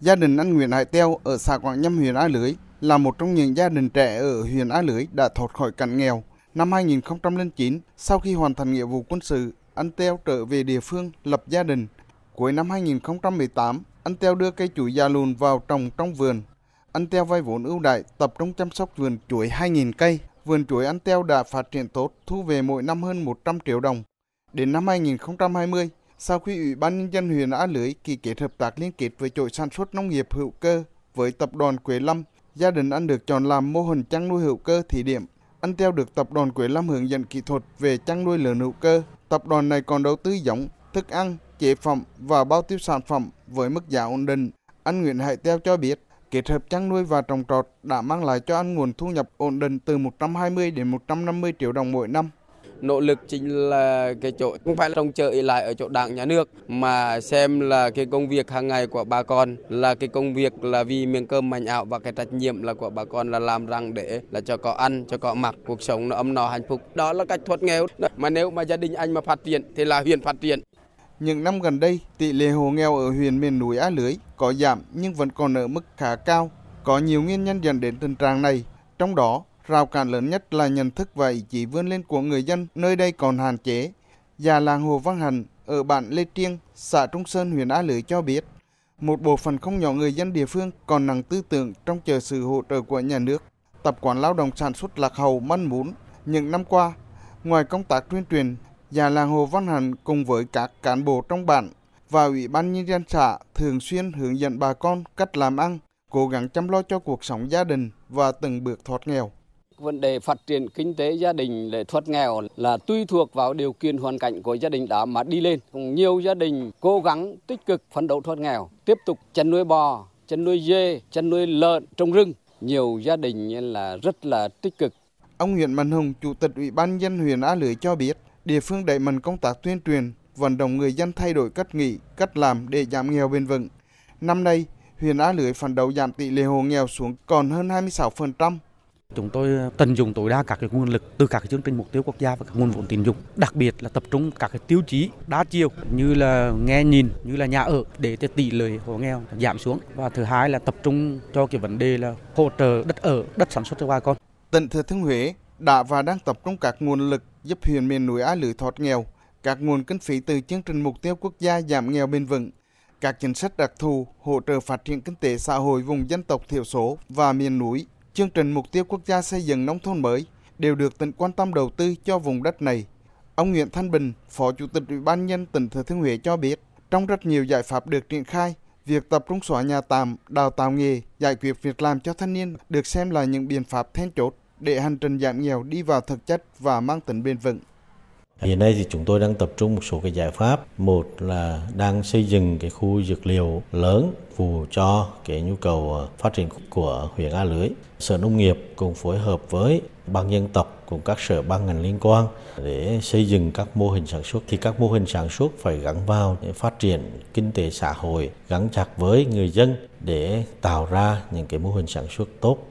Gia đình anh Nguyễn Hải Teo ở xã Quảng Nhâm, huyện A Lưới là một trong những gia đình trẻ ở huyện A Lưới đã thoát khỏi cảnh nghèo. Năm 2009, sau khi hoàn thành nghĩa vụ quân sự, anh Teo trở về địa phương lập gia đình. Cuối năm 2018, anh Teo đưa cây chuối già lùn vào trồng trong vườn. Anh Teo vay vốn ưu đại tập trung chăm sóc vườn chuối 2.000 cây. Vườn chuối anh Teo đã phát triển tốt, thu về mỗi năm hơn 100 triệu đồng. Đến năm 2020, sau khi Ủy ban Nhân dân huyện A Lưới ký kết hợp tác liên kết với chuỗi sản xuất nông nghiệp hữu cơ với tập đoàn Quế Lâm, gia đình anh được chọn làm mô hình chăn nuôi hữu cơ thí điểm. Anh Theo được tập đoàn Quế Lâm hướng dẫn kỹ thuật về chăn nuôi lợn hữu cơ. Tập đoàn này còn đầu tư giống, thức ăn, chế phẩm và bao tiêu sản phẩm với mức giá ổn định. Anh Nguyễn Hải Teo cho biết, kết hợp chăn nuôi và trồng trọt đã mang lại cho anh nguồn thu nhập ổn định từ 120 đến 150 triệu đồng mỗi năm nỗ lực chính là cái chỗ không phải là trông chờ lại ở chỗ đảng nhà nước mà xem là cái công việc hàng ngày của bà con là cái công việc là vì miếng cơm manh ảo và cái trách nhiệm là của bà con là làm rằng để là cho có ăn cho có mặc cuộc sống nó ấm no hạnh phúc. Đó là cách thoát nghèo. Mà nếu mà gia đình anh mà phát triển thì là huyện phát triển. Những năm gần đây, tỷ lệ hộ nghèo ở huyện miền núi Á Lưới có giảm nhưng vẫn còn ở mức khá cao. Có nhiều nguyên nhân dẫn đến tình trạng này, trong đó Rào cản lớn nhất là nhận thức và ý chí vươn lên của người dân nơi đây còn hạn chế. Già làng Hồ Văn Hành ở bản Lê Triêng, xã Trung Sơn, huyện Á Lưới cho biết, một bộ phận không nhỏ người dân địa phương còn nặng tư tưởng trong chờ sự hỗ trợ của nhà nước. Tập quán lao động sản xuất lạc hậu manh muốn. những năm qua, ngoài công tác tuyên truyền, già làng Hồ Văn Hành cùng với các cán bộ trong bản và ủy ban nhân dân xã thường xuyên hướng dẫn bà con cách làm ăn, cố gắng chăm lo cho cuộc sống gia đình và từng bước thoát nghèo vấn đề phát triển kinh tế gia đình để thoát nghèo là tùy thuộc vào điều kiện hoàn cảnh của gia đình đó mà đi lên. Nhiều gia đình cố gắng tích cực phấn đấu thoát nghèo, tiếp tục chăn nuôi bò, chăn nuôi dê, chăn nuôi lợn, trồng rừng. Nhiều gia đình là rất là tích cực. Ông Nguyễn Mạnh Hùng, Chủ tịch Ủy ban dân huyện A Lưới cho biết, địa phương đẩy mạnh công tác tuyên truyền, vận động người dân thay đổi cách nghĩ, cách làm để giảm nghèo bền vững. Năm nay, huyện A Lưới phấn đấu giảm tỷ lệ hộ nghèo xuống còn hơn 26%, Chúng tôi ờ, tận dụng tối đa các cái nguồn lực từ các cái chương trình mục tiêu quốc gia và các nguồn vốn tín dụng, đặc biệt là tập trung các cái tiêu chí đa chiều như là nghe nhìn, như là nhà ở để cho tỷ lệ hộ nghèo giảm xuống và thứ hai là tập trung cho cái vấn đề là hỗ trợ đất ở, đất sản xuất cho bà con. Tỉnh Thừa Thiên Huế đã và đang tập trung các nguồn lực giúp huyện miền núi A Lưới thoát nghèo, các nguồn kinh phí từ chương trình mục tiêu quốc gia giảm nghèo bền vững, các chính sách đặc thù hỗ trợ phát triển kinh tế xã hội vùng dân tộc thiểu số và miền núi chương trình mục tiêu quốc gia xây dựng nông thôn mới đều được tỉnh quan tâm đầu tư cho vùng đất này. Ông Nguyễn Thanh Bình, Phó Chủ tịch Ủy ban nhân tỉnh Thừa Thiên Huế cho biết, trong rất nhiều giải pháp được triển khai, việc tập trung xóa nhà tạm, đào tạo nghề, giải quyết việc làm cho thanh niên được xem là những biện pháp then chốt để hành trình giảm nghèo đi vào thực chất và mang tính bền vững. Hiện nay thì chúng tôi đang tập trung một số cái giải pháp. Một là đang xây dựng cái khu dược liệu lớn phù cho cái nhu cầu ờ, phát triển của huyện A Lưới. Sở Nông nghiệp cùng phối hợp với ban dân tộc cùng các sở ban ngành liên quan để xây dựng các mô hình sản xuất thì các mô hình sản xuất phải gắn vào để phát triển kinh tế xã hội, gắn chặt với người dân để tạo ra những cái mô hình sản xuất tốt